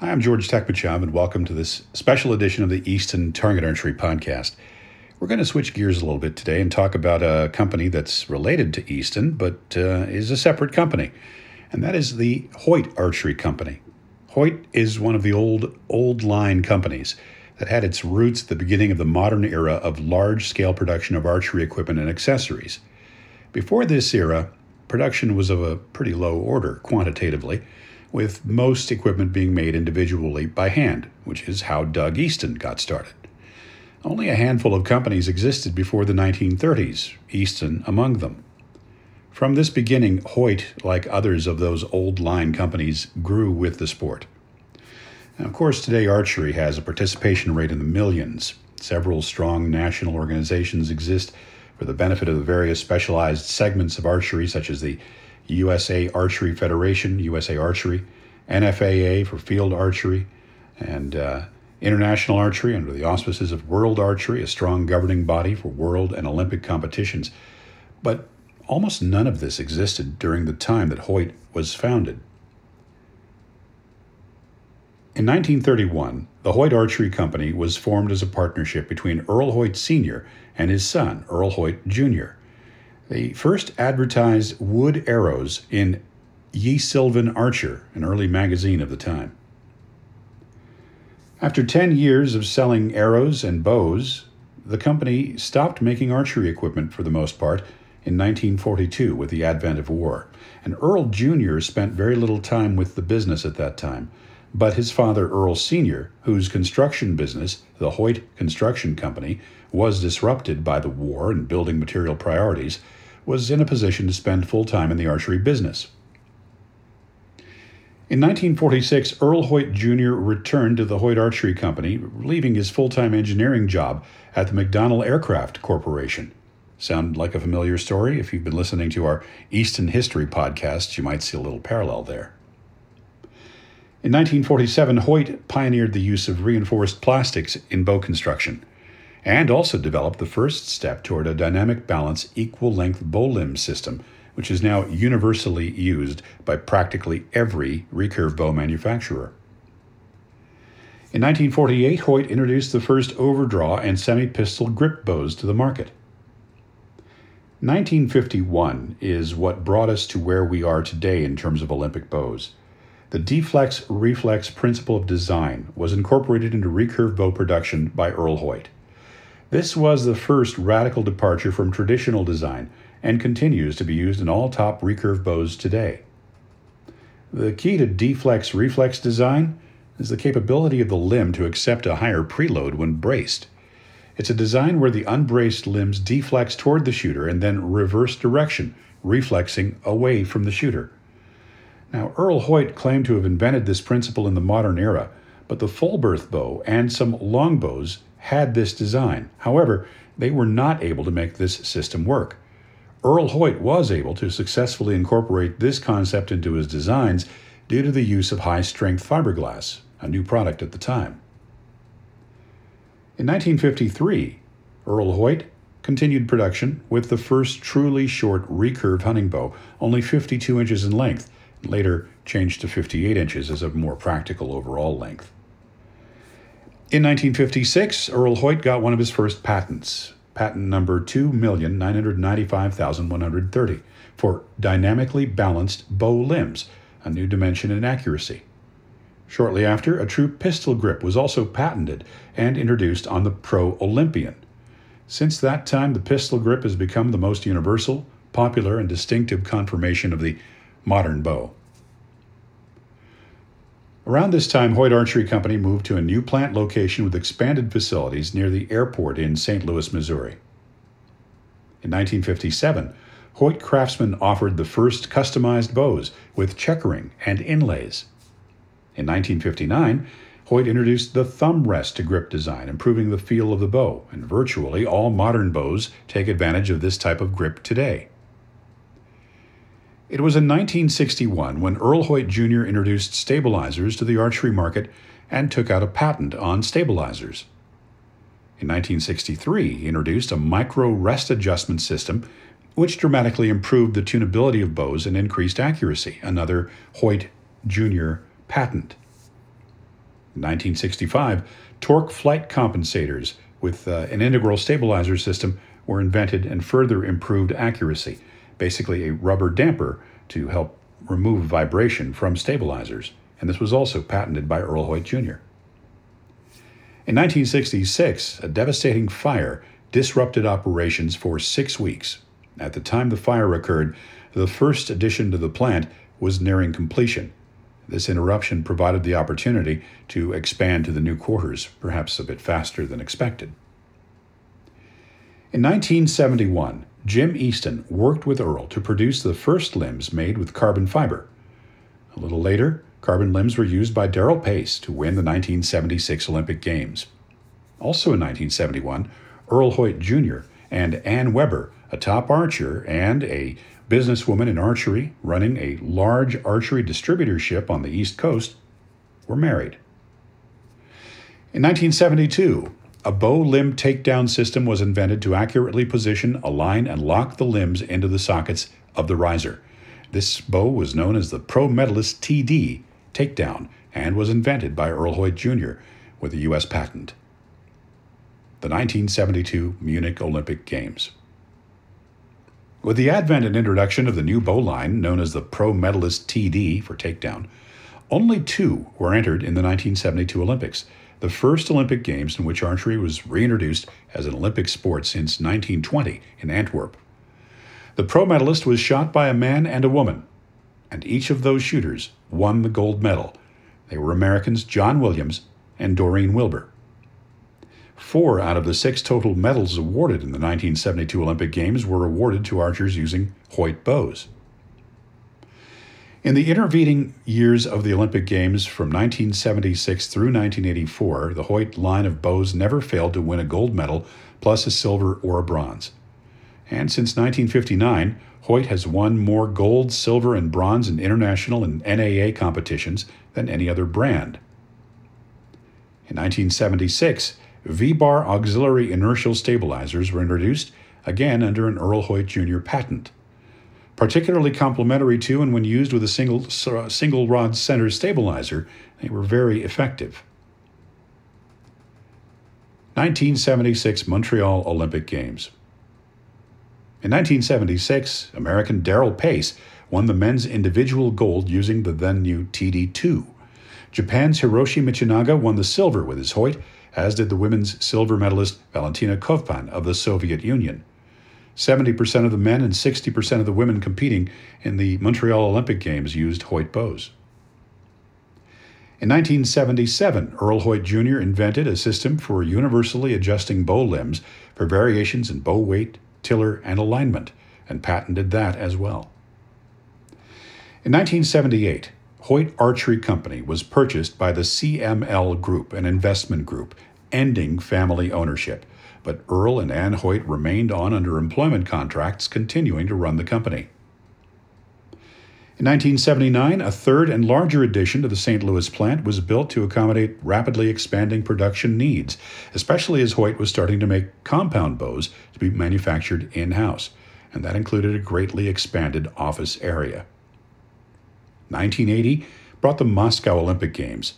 Hi, I'm George Tekmitchov, and welcome to this special edition of the Easton Target Archery Podcast. We're going to switch gears a little bit today and talk about a company that's related to Easton, but uh, is a separate company, and that is the Hoyt Archery Company. Hoyt is one of the old, old line companies that had its roots at the beginning of the modern era of large scale production of archery equipment and accessories. Before this era, production was of a pretty low order quantitatively with most equipment being made individually by hand, which is how Doug Easton got started. Only a handful of companies existed before the 1930s, Easton among them. From this beginning, Hoyt, like others of those old line companies, grew with the sport. Now, of course, today archery has a participation rate in the millions. Several strong national organizations exist for the benefit of the various specialized segments of archery, such as the USA Archery Federation, USA Archery, NFAA for field archery, and uh, International Archery under the auspices of World Archery, a strong governing body for world and Olympic competitions. But almost none of this existed during the time that Hoyt was founded. In 1931, the Hoyt Archery Company was formed as a partnership between Earl Hoyt Sr. and his son, Earl Hoyt Jr. They first advertised wood arrows in Ye Sylvan Archer, an early magazine of the time. After 10 years of selling arrows and bows, the company stopped making archery equipment for the most part in 1942 with the advent of war. And Earl Jr. spent very little time with the business at that time. But his father, Earl Sr., whose construction business, the Hoyt Construction Company, was disrupted by the war and building material priorities, was in a position to spend full time in the archery business. In 1946, Earl Hoyt Jr. returned to the Hoyt Archery Company, leaving his full time engineering job at the McDonnell Aircraft Corporation. Sound like a familiar story? If you've been listening to our Easton History podcast, you might see a little parallel there. In 1947, Hoyt pioneered the use of reinforced plastics in bow construction and also developed the first step toward a dynamic balance equal length bow limb system, which is now universally used by practically every recurve bow manufacturer. In 1948, Hoyt introduced the first overdraw and semi pistol grip bows to the market. 1951 is what brought us to where we are today in terms of Olympic bows. The deflex reflex principle of design was incorporated into recurve bow production by Earl Hoyt. This was the first radical departure from traditional design and continues to be used in all top recurve bows today. The key to deflex reflex design is the capability of the limb to accept a higher preload when braced. It's a design where the unbraced limbs deflex toward the shooter and then reverse direction, reflexing away from the shooter. Now, Earl Hoyt claimed to have invented this principle in the modern era, but the full birth bow and some longbows had this design. However, they were not able to make this system work. Earl Hoyt was able to successfully incorporate this concept into his designs due to the use of high strength fiberglass, a new product at the time. In 1953, Earl Hoyt continued production with the first truly short recurve hunting bow, only 52 inches in length, later changed to 58 inches as a more practical overall length. In 1956, Earl Hoyt got one of his first patents, patent number 2,995,130, for dynamically balanced bow limbs, a new dimension in accuracy. Shortly after, a true pistol grip was also patented and introduced on the Pro Olympian. Since that time, the pistol grip has become the most universal, popular, and distinctive conformation of the modern bow. Around this time, Hoyt Archery Company moved to a new plant location with expanded facilities near the airport in St. Louis, Missouri. In 1957, Hoyt Craftsman offered the first customized bows with checkering and inlays. In 1959, Hoyt introduced the thumb rest to grip design, improving the feel of the bow, and virtually all modern bows take advantage of this type of grip today. It was in 1961 when Earl Hoyt Jr. introduced stabilizers to the archery market and took out a patent on stabilizers. In 1963, he introduced a micro rest adjustment system which dramatically improved the tunability of bows and increased accuracy, another Hoyt Jr. patent. In 1965, torque flight compensators with uh, an integral stabilizer system were invented and further improved accuracy, basically a rubber damper to help remove vibration from stabilizers, and this was also patented by Earl Hoyt Jr. In 1966, a devastating fire disrupted operations for six weeks. At the time the fire occurred, the first addition to the plant was nearing completion. This interruption provided the opportunity to expand to the new quarters, perhaps a bit faster than expected. In 1971, Jim Easton worked with Earl to produce the first limbs made with carbon fiber. A little later, carbon limbs were used by Darrell Pace to win the 1976 Olympic Games. Also in 1971, Earl Hoyt Jr. and Ann Weber, a top archer and a businesswoman in archery running a large archery distributorship on the East Coast, were married. In 1972, a bow limb takedown system was invented to accurately position, align, and lock the limbs into the sockets of the riser. This bow was known as the Pro Medalist TD takedown and was invented by Earl Hoyt Jr. with a U.S. patent. The 1972 Munich Olympic Games. With the advent and introduction of the new bow line, known as the Pro Medalist TD for takedown, only two were entered in the 1972 Olympics, the first Olympic Games in which archery was reintroduced as an Olympic sport since 1920 in Antwerp. The pro medalist was shot by a man and a woman, and each of those shooters won the gold medal. They were Americans John Williams and Doreen Wilbur. Four out of the six total medals awarded in the 1972 Olympic Games were awarded to archers using Hoyt bows. In the intervening years of the Olympic Games from 1976 through 1984, the Hoyt line of bows never failed to win a gold medal, plus a silver or a bronze. And since 1959, Hoyt has won more gold, silver, and bronze in international and NAA competitions than any other brand. In 1976, V bar auxiliary inertial stabilizers were introduced, again under an Earl Hoyt Jr. patent. Particularly complementary to and when used with a single, uh, single rod center stabilizer, they were very effective. 1976 Montreal Olympic Games. In 1976, American Darrell Pace won the men's individual gold using the then new TD2. Japan's Hiroshi Michinaga won the silver with his Hoyt, as did the women's silver medalist Valentina Kovpan of the Soviet Union. 70% of the men and 60% of the women competing in the Montreal Olympic Games used Hoyt bows. In 1977, Earl Hoyt Jr. invented a system for universally adjusting bow limbs for variations in bow weight, tiller, and alignment, and patented that as well. In 1978, Hoyt Archery Company was purchased by the CML Group, an investment group, ending family ownership, but Earl and Ann Hoyt remained on under employment contracts, continuing to run the company. In 1979, a third and larger addition to the St. Louis plant was built to accommodate rapidly expanding production needs, especially as Hoyt was starting to make compound bows to be manufactured in house, and that included a greatly expanded office area. 1980 brought the Moscow Olympic Games.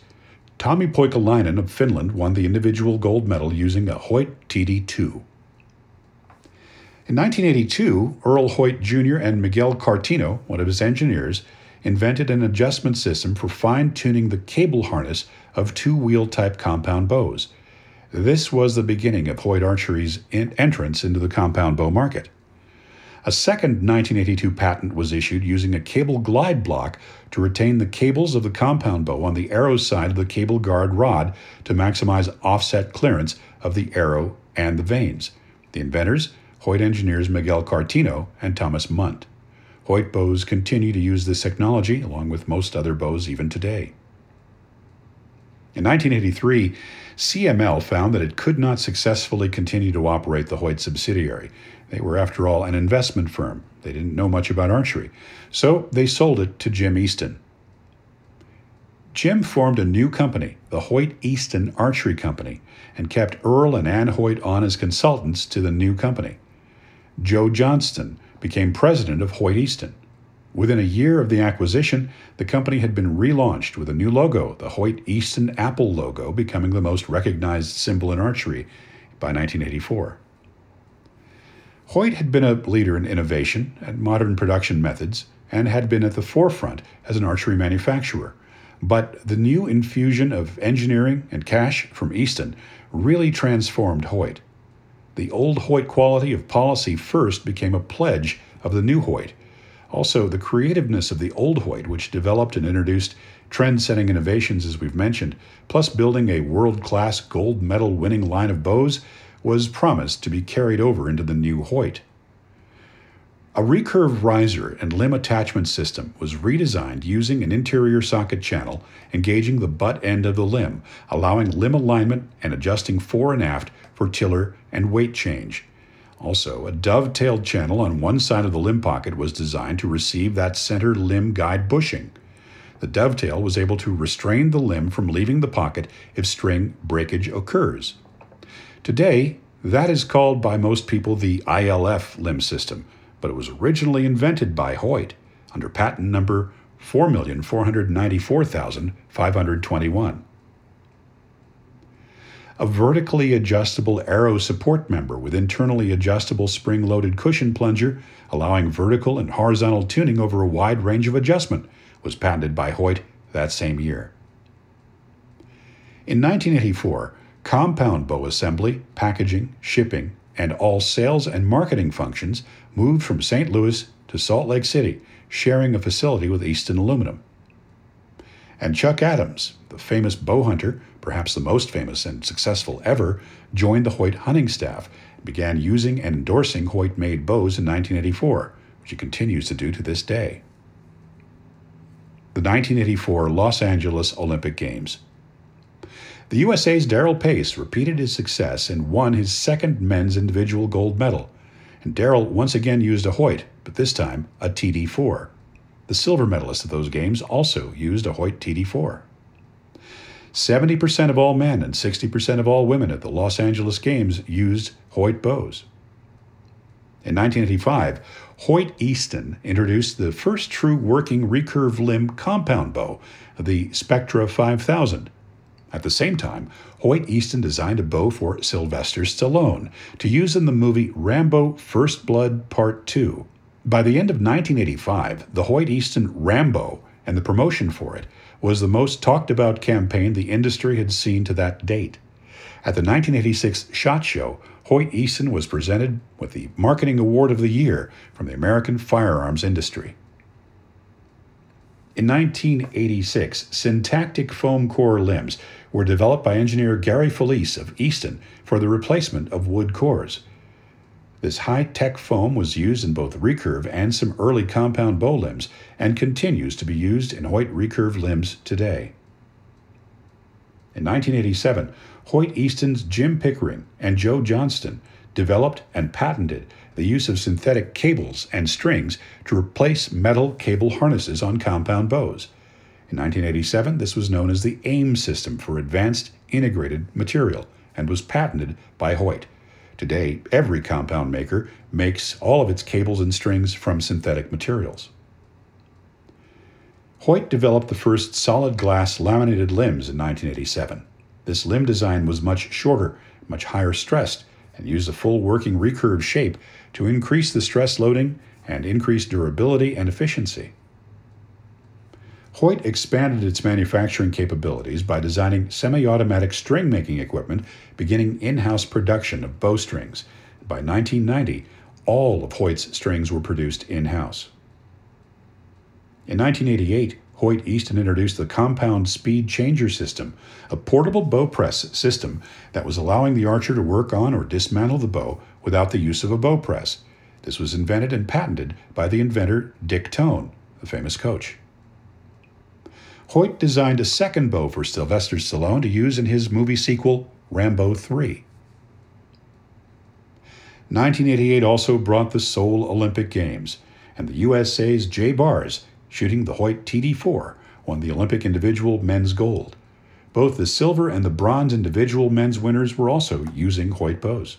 Tommi Poikolainen of Finland won the individual gold medal using a Hoyt TD2. In 1982, Earl Hoyt Jr. and Miguel Cartino, one of his engineers, invented an adjustment system for fine tuning the cable harness of two wheel type compound bows. This was the beginning of Hoyt Archery's entrance into the compound bow market. A second 1982 patent was issued using a cable glide block to retain the cables of the compound bow on the arrow side of the cable guard rod to maximize offset clearance of the arrow and the vanes. The inventors, Hoyt engineers Miguel Cartino and Thomas Munt. Hoyt bows continue to use this technology along with most other bows even today. In 1983, CML found that it could not successfully continue to operate the Hoyt subsidiary. They were, after all, an investment firm. They didn't know much about archery. So they sold it to Jim Easton. Jim formed a new company, the Hoyt Easton Archery Company, and kept Earl and Ann Hoyt on as consultants to the new company. Joe Johnston became president of Hoyt Easton. Within a year of the acquisition, the company had been relaunched with a new logo, the Hoyt Easton Apple logo, becoming the most recognized symbol in archery by 1984. Hoyt had been a leader in innovation and modern production methods and had been at the forefront as an archery manufacturer. But the new infusion of engineering and cash from Easton really transformed Hoyt. The old Hoyt quality of policy first became a pledge of the new Hoyt also, the creativeness of the old Hoyt, which developed and introduced trend setting innovations, as we've mentioned, plus building a world class gold medal winning line of bows, was promised to be carried over into the new Hoyt. A recurve riser and limb attachment system was redesigned using an interior socket channel engaging the butt end of the limb, allowing limb alignment and adjusting fore and aft for tiller and weight change. Also, a dovetailed channel on one side of the limb pocket was designed to receive that center limb guide bushing. The dovetail was able to restrain the limb from leaving the pocket if string breakage occurs. Today, that is called by most people the ILF limb system, but it was originally invented by Hoyt under patent number 4,494,521 a vertically adjustable arrow support member with internally adjustable spring loaded cushion plunger, allowing vertical and horizontal tuning over a wide range of adjustment, was patented by Hoyt that same year. In 1984, compound bow assembly, packaging, shipping, and all sales and marketing functions moved from St. Louis to Salt Lake City, sharing a facility with Easton Aluminum. And Chuck Adams, the famous bow hunter, perhaps the most famous and successful ever, joined the Hoyt hunting staff and began using and endorsing Hoyt made bows in 1984, which he continues to do to this day. The 1984 Los Angeles Olympic Games. The USA's Darrell Pace repeated his success and won his second men's individual gold medal. And Darrell once again used a Hoyt, but this time a TD4. The silver medalist of those games also used a Hoyt TD4. 70% of all men and 60% of all women at the Los Angeles Games used Hoyt bows. In 1985, Hoyt Easton introduced the first true working recurve limb compound bow, the Spectra 5000. At the same time, Hoyt Easton designed a bow for Sylvester Stallone to use in the movie Rambo First Blood Part 2. By the end of 1985, the Hoyt Easton Rambo and the promotion for it was the most talked about campaign the industry had seen to that date. At the 1986 SHOT Show, Hoyt Easton was presented with the Marketing Award of the Year from the American firearms industry. In 1986, syntactic foam core limbs were developed by engineer Gary Felice of Easton for the replacement of wood cores. This high tech foam was used in both recurve and some early compound bow limbs and continues to be used in Hoyt recurve limbs today. In 1987, Hoyt Easton's Jim Pickering and Joe Johnston developed and patented the use of synthetic cables and strings to replace metal cable harnesses on compound bows. In 1987, this was known as the AIM system for Advanced Integrated Material and was patented by Hoyt. Today, every compound maker makes all of its cables and strings from synthetic materials. Hoyt developed the first solid glass laminated limbs in 1987. This limb design was much shorter, much higher stressed, and used a full working recurve shape to increase the stress loading and increase durability and efficiency. Hoyt expanded its manufacturing capabilities by designing semi automatic string making equipment, beginning in house production of bowstrings. By 1990, all of Hoyt's strings were produced in house. In 1988, Hoyt Easton introduced the Compound Speed Changer System, a portable bow press system that was allowing the archer to work on or dismantle the bow without the use of a bow press. This was invented and patented by the inventor Dick Tone, the famous coach. Hoyt designed a second bow for Sylvester Stallone to use in his movie sequel, Rambo 3. 1988 also brought the Seoul Olympic Games, and the USA's Jay Barrs, shooting the Hoyt TD4, won the Olympic individual men's gold. Both the silver and the bronze individual men's winners were also using Hoyt bows.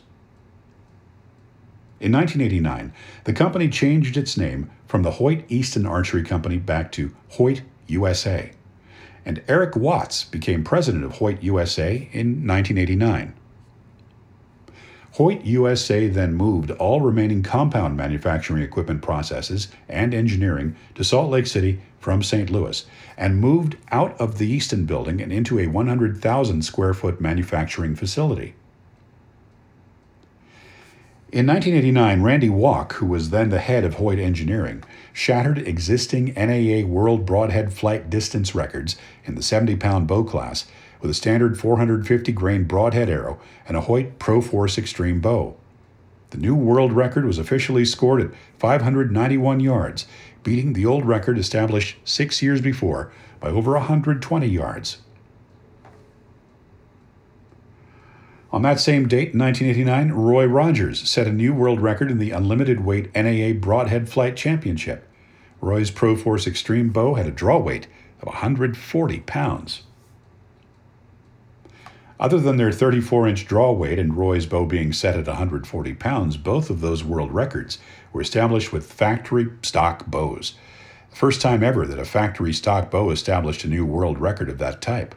In 1989, the company changed its name from the Hoyt Easton Archery Company back to Hoyt USA. And Eric Watts became president of Hoyt USA in 1989. Hoyt USA then moved all remaining compound manufacturing equipment processes and engineering to Salt Lake City from St. Louis and moved out of the Easton building and into a 100,000 square foot manufacturing facility. In 1989, Randy Walk, who was then the head of Hoyt Engineering, shattered existing NAA World Broadhead Flight Distance records in the 70 pound bow class with a standard 450 grain broadhead arrow and a Hoyt Pro Force Extreme bow. The new world record was officially scored at 591 yards, beating the old record established six years before by over 120 yards. On that same date, 1989, Roy Rogers set a new world record in the unlimited weight NAA Broadhead Flight Championship. Roy's Pro Force Extreme bow had a draw weight of 140 pounds. Other than their 34 inch draw weight and Roy's bow being set at 140 pounds, both of those world records were established with factory stock bows. The first time ever that a factory stock bow established a new world record of that type.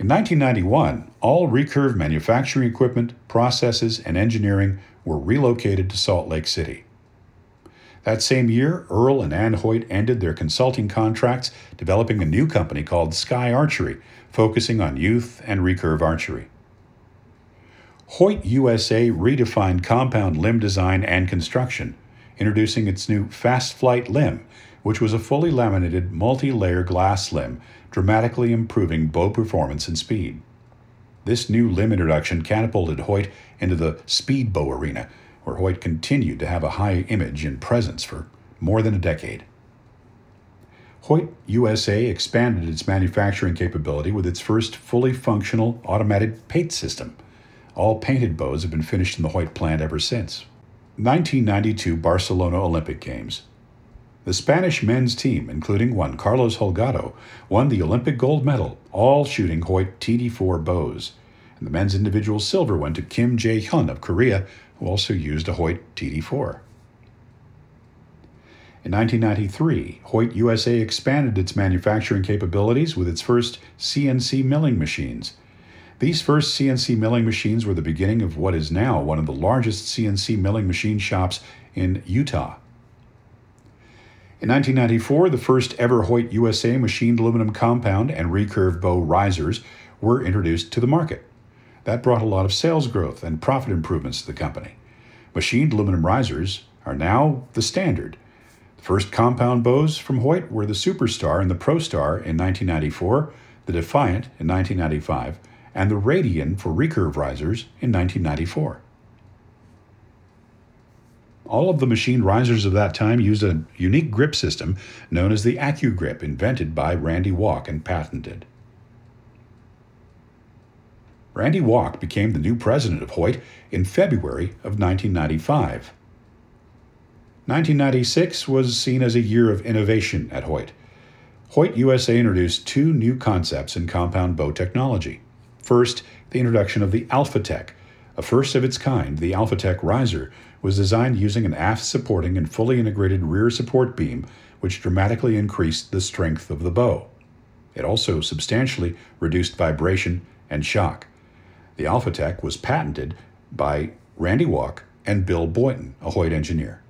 In 1991, all recurve manufacturing equipment, processes, and engineering were relocated to Salt Lake City. That same year, Earl and Ann Hoyt ended their consulting contracts, developing a new company called Sky Archery, focusing on youth and recurve archery. Hoyt USA redefined compound limb design and construction, introducing its new Fast Flight limb, which was a fully laminated multi layer glass limb dramatically improving bow performance and speed. This new limb introduction catapulted Hoyt into the speed bow arena, where Hoyt continued to have a high image and presence for more than a decade. Hoyt USA expanded its manufacturing capability with its first fully functional automated paint system. All painted bows have been finished in the Hoyt plant ever since. 1992 Barcelona Olympic Games. The Spanish men's team, including one Carlos Holgado, won the Olympic gold medal, all shooting Hoyt TD4 bows. And the men's individual silver went to Kim Jae Hyun of Korea, who also used a Hoyt TD4. In 1993, Hoyt USA expanded its manufacturing capabilities with its first CNC milling machines. These first CNC milling machines were the beginning of what is now one of the largest CNC milling machine shops in Utah. In 1994, the first ever Hoyt USA machined aluminum compound and recurve bow risers were introduced to the market. That brought a lot of sales growth and profit improvements to the company. Machined aluminum risers are now the standard. The first compound bows from Hoyt were the Superstar and the ProStar in 1994, the Defiant in 1995, and the Radian for recurve risers in 1994. All of the machine risers of that time used a unique grip system known as the AccuGrip, invented by Randy Walk and patented. Randy Walk became the new president of Hoyt in February of 1995. 1996 was seen as a year of innovation at Hoyt. Hoyt USA introduced two new concepts in compound bow technology. First, the introduction of the AlphaTech, a first of its kind, the AlphaTech riser was designed using an aft supporting and fully integrated rear support beam, which dramatically increased the strength of the bow. It also substantially reduced vibration and shock. The AlphaTech was patented by Randy Walk and Bill Boynton, a Hoyt engineer.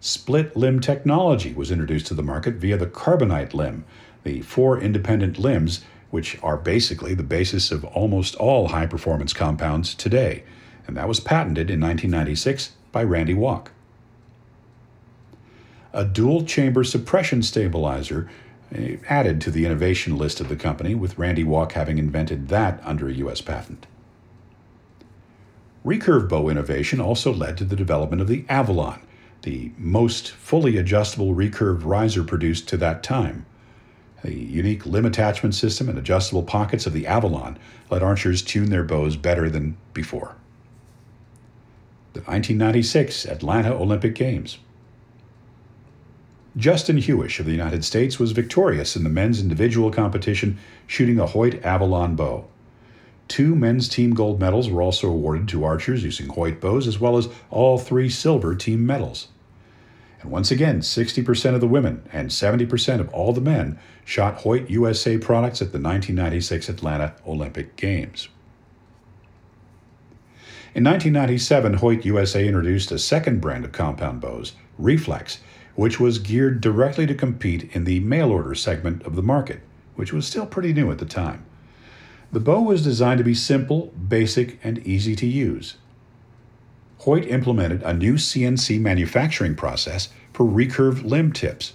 Split limb technology was introduced to the market via the carbonite limb, the four independent limbs which are basically the basis of almost all high performance compounds today, and that was patented in 1996 by Randy Walk. A dual chamber suppression stabilizer eh, added to the innovation list of the company, with Randy Walk having invented that under a U.S. patent. Recurve bow innovation also led to the development of the Avalon, the most fully adjustable recurve riser produced to that time. The unique limb attachment system and adjustable pockets of the Avalon let archers tune their bows better than before. The 1996 Atlanta Olympic Games. Justin Huish of the United States was victorious in the men's individual competition shooting a Hoyt Avalon bow. Two men's team gold medals were also awarded to archers using Hoyt bows, as well as all three silver team medals. And once again, 60% of the women and 70% of all the men shot Hoyt USA products at the 1996 Atlanta Olympic Games. In 1997, Hoyt USA introduced a second brand of compound bows, Reflex, which was geared directly to compete in the mail order segment of the market, which was still pretty new at the time. The bow was designed to be simple, basic, and easy to use. Hoyt implemented a new CNC manufacturing process for recurve limb tips.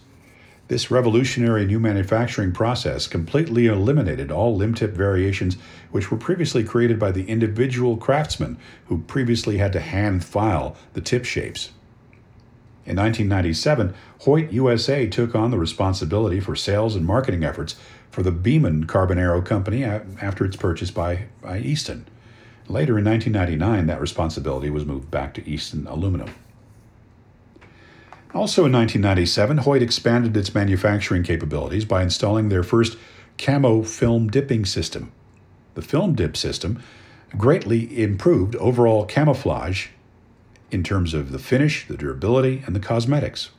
This revolutionary new manufacturing process completely eliminated all limb tip variations which were previously created by the individual craftsmen who previously had to hand file the tip shapes. In 1997, Hoyt USA took on the responsibility for sales and marketing efforts for the Beman Carbon Arrow Company after its purchase by, by Easton. Later in 1999, that responsibility was moved back to Easton Aluminum. Also in 1997, Hoyt expanded its manufacturing capabilities by installing their first camo film dipping system. The film dip system greatly improved overall camouflage in terms of the finish, the durability, and the cosmetics.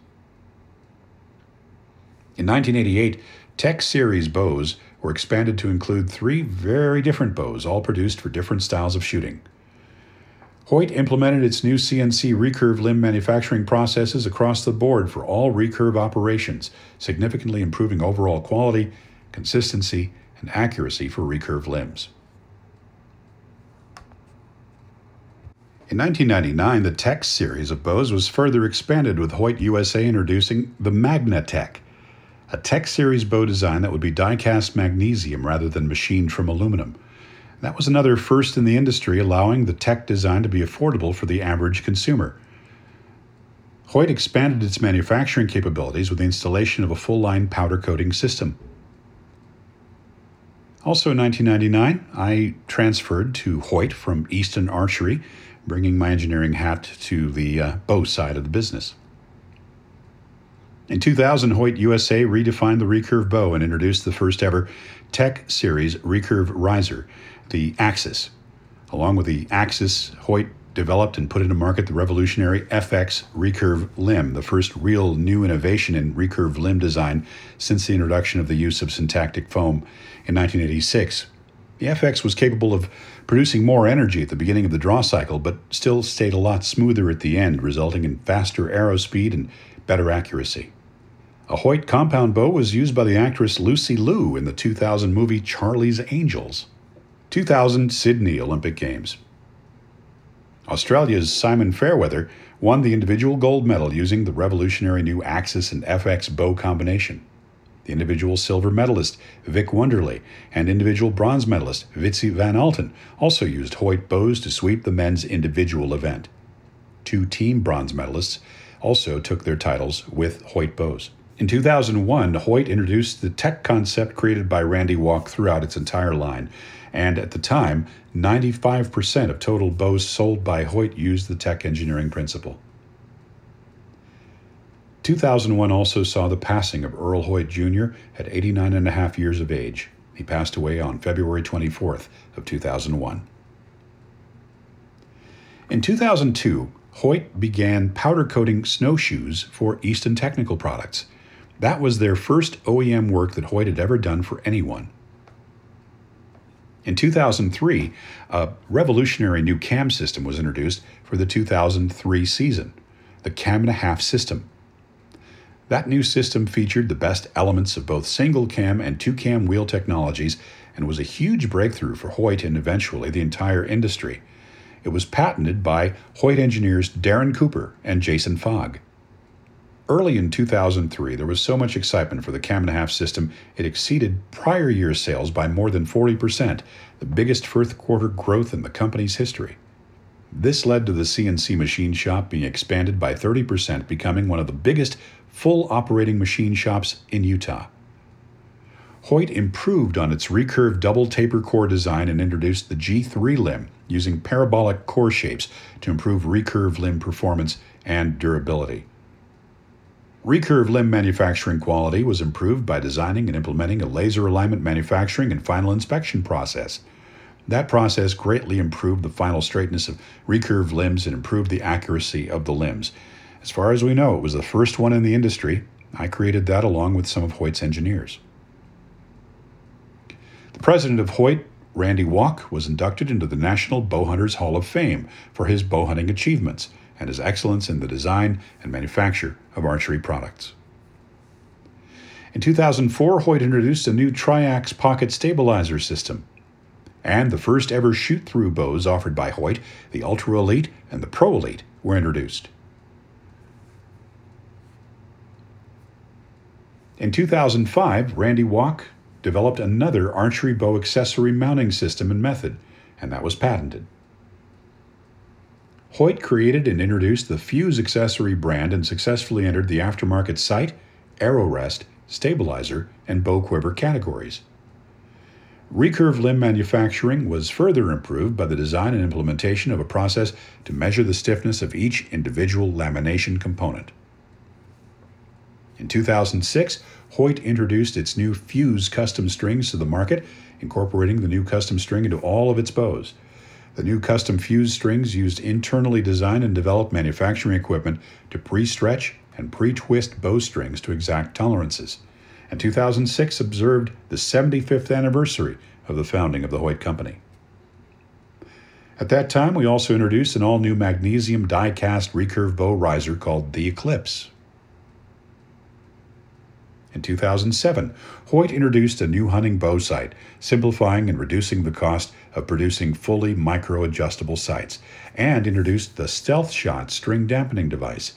In 1988, Tech Series bows were expanded to include three very different bows, all produced for different styles of shooting. Hoyt implemented its new CNC recurve limb manufacturing processes across the board for all recurve operations, significantly improving overall quality, consistency, and accuracy for recurve limbs. In 1999, the Tech series of bows was further expanded with Hoyt USA introducing the MagnaTech, a Tech Series bow design that would be die cast magnesium rather than machined from aluminum. That was another first in the industry, allowing the Tech design to be affordable for the average consumer. Hoyt expanded its manufacturing capabilities with the installation of a full line powder coating system. Also in 1999, I transferred to Hoyt from Easton Archery, bringing my engineering hat to the uh, bow side of the business. In 2000, Hoyt USA redefined the recurve bow and introduced the first ever Tech Series recurve riser, the Axis. Along with the Axis, Hoyt developed and put into market the revolutionary FX recurve limb, the first real new innovation in recurve limb design since the introduction of the use of syntactic foam in 1986. The FX was capable of producing more energy at the beginning of the draw cycle, but still stayed a lot smoother at the end, resulting in faster arrow speed and better accuracy. A Hoyt compound bow was used by the actress Lucy Liu in the 2000 movie Charlie's Angels. 2000 Sydney Olympic Games. Australia's Simon Fairweather won the individual gold medal using the revolutionary new Axis and FX bow combination. The individual silver medalist, Vic Wunderle, and individual bronze medalist, Wietse Van Alten, also used Hoyt bows to sweep the men's individual event. Two team bronze medalists also took their titles with Hoyt bows. In 2001, Hoyt introduced the tech concept created by Randy Walk throughout its entire line, and at the time, 95% of total bows sold by Hoyt used the tech engineering principle. 2001 also saw the passing of Earl Hoyt Jr. at 89 and a half years of age. He passed away on February 24th of 2001. In 2002, Hoyt began powder coating snowshoes for Easton Technical Products that was their first OEM work that Hoyt had ever done for anyone. In 2003, a revolutionary new cam system was introduced for the 2003 season, the Cam and a Half system. That new system featured the best elements of both single cam and two cam wheel technologies and was a huge breakthrough for Hoyt and eventually the entire industry. It was patented by Hoyt engineers Darren Cooper and Jason Fogg. Early in 2003, there was so much excitement for the Cam and a Half system, it exceeded prior year sales by more than 40%, the biggest first quarter growth in the company's history. This led to the CNC machine shop being expanded by 30%, becoming one of the biggest full operating machine shops in Utah. Hoyt improved on its recurve double taper core design and introduced the G3 limb using parabolic core shapes to improve recurve limb performance and durability. Recurve limb manufacturing quality was improved by designing and implementing a laser alignment manufacturing and final inspection process. That process greatly improved the final straightness of recurved limbs and improved the accuracy of the limbs. As far as we know, it was the first one in the industry. I created that along with some of Hoyt's engineers. The president of Hoyt, Randy Walk, was inducted into the National Bowhunters Hall of Fame for his bow hunting achievements and his excellence in the design and manufacture of archery products. In 2004, Hoyt introduced a new Triax pocket stabilizer system and the first ever shoot through bows offered by Hoyt, the Ultra Elite and the Pro Elite, were introduced. In 2005, Randy Walk developed another archery bow accessory mounting system and method, and that was patented. Hoyt created and introduced the Fuse accessory brand and successfully entered the aftermarket sight, arrow rest, stabilizer, and bow quiver categories. Recurve limb manufacturing was further improved by the design and implementation of a process to measure the stiffness of each individual lamination component. In 2006, Hoyt introduced its new Fuse custom strings to the market, incorporating the new custom string into all of its bows. The new custom Fuse strings used internally designed and developed manufacturing equipment to pre stretch and pre twist bowstrings to exact tolerances and 2006 observed the 75th anniversary of the founding of the Hoyt Company. At that time, we also introduced an all new magnesium die cast recurve bow riser called the Eclipse. In 2007, Hoyt introduced a new hunting bow sight, simplifying and reducing the cost of producing fully micro adjustable sights, and introduced the Stealth Shot string dampening device.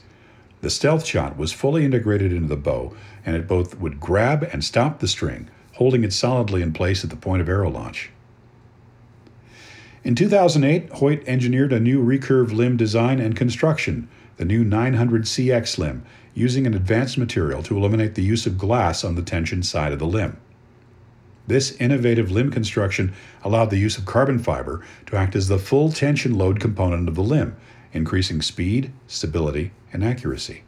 The Stealth Shot was fully integrated into the bow and it both would grab and stop the string, holding it solidly in place at the point of arrow launch. In 2008, Hoyt engineered a new recurve limb design and construction, the new 900CX limb, using an advanced material to eliminate the use of glass on the tension side of the limb. This innovative limb construction allowed the use of carbon fiber to act as the full tension load component of the limb, increasing speed, stability, and accuracy.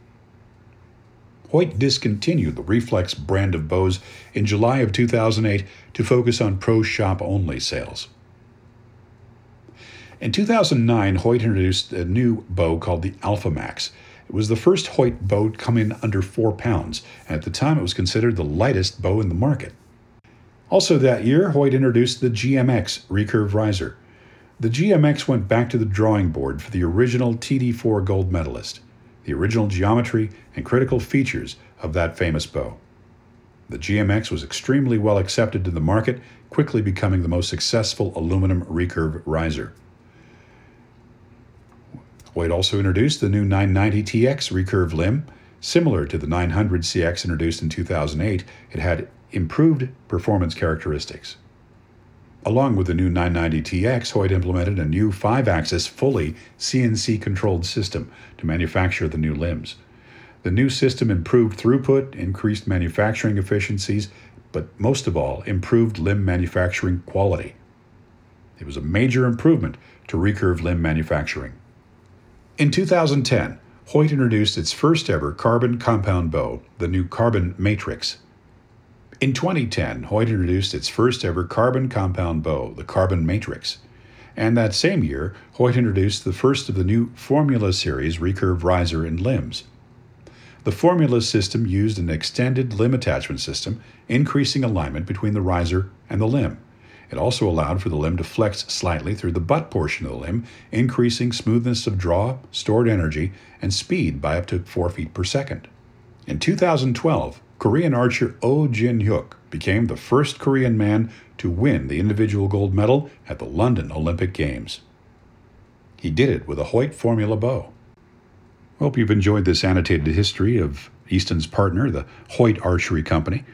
Hoyt discontinued the Reflex brand of bows in July of 2008 to focus on pro shop only sales. In 2009, Hoyt introduced a new bow called the Alpha Max. It was the first Hoyt bow coming under 4 pounds, and at the time it was considered the lightest bow in the market. Also that year, Hoyt introduced the GMX recurve riser. The GMX went back to the drawing board for the original TD4 gold medalist the original geometry and critical features of that famous bow. The GMX was extremely well accepted in the market, quickly becoming the most successful aluminum recurve riser. Hoyt also introduced the new 990TX recurve limb. Similar to the 900CX introduced in 2008, it had improved performance characteristics. Along with the new 990TX, Hoyt implemented a new five axis, fully CNC controlled system to manufacture the new limbs. The new system improved throughput, increased manufacturing efficiencies, but most of all, improved limb manufacturing quality. It was a major improvement to recurve limb manufacturing. In 2010, Hoyt introduced its first ever carbon compound bow, the new Carbon Matrix. In 2010, Hoyt introduced its first ever carbon compound bow, the Carbon Matrix. And that same year, Hoyt introduced the first of the new Formula series recurve riser and limbs. The Formula system used an extended limb attachment system, increasing alignment between the riser and the limb. It also allowed for the limb to flex slightly through the butt portion of the limb, increasing smoothness of draw, stored energy, and speed by up to 4 feet per second. In 2012, Korean archer Oh Jin Hyuk became the first Korean man to win the individual gold medal at the London Olympic Games. He did it with a Hoyt Formula bow. Hope you've enjoyed this annotated history of Easton's partner, the Hoyt Archery Company.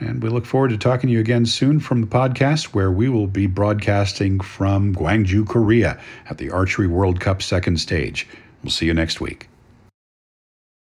And we look forward to talking to you again soon from the podcast, where we will be broadcasting from Gwangju, Korea at the Archery World Cup second stage. We'll see you next week.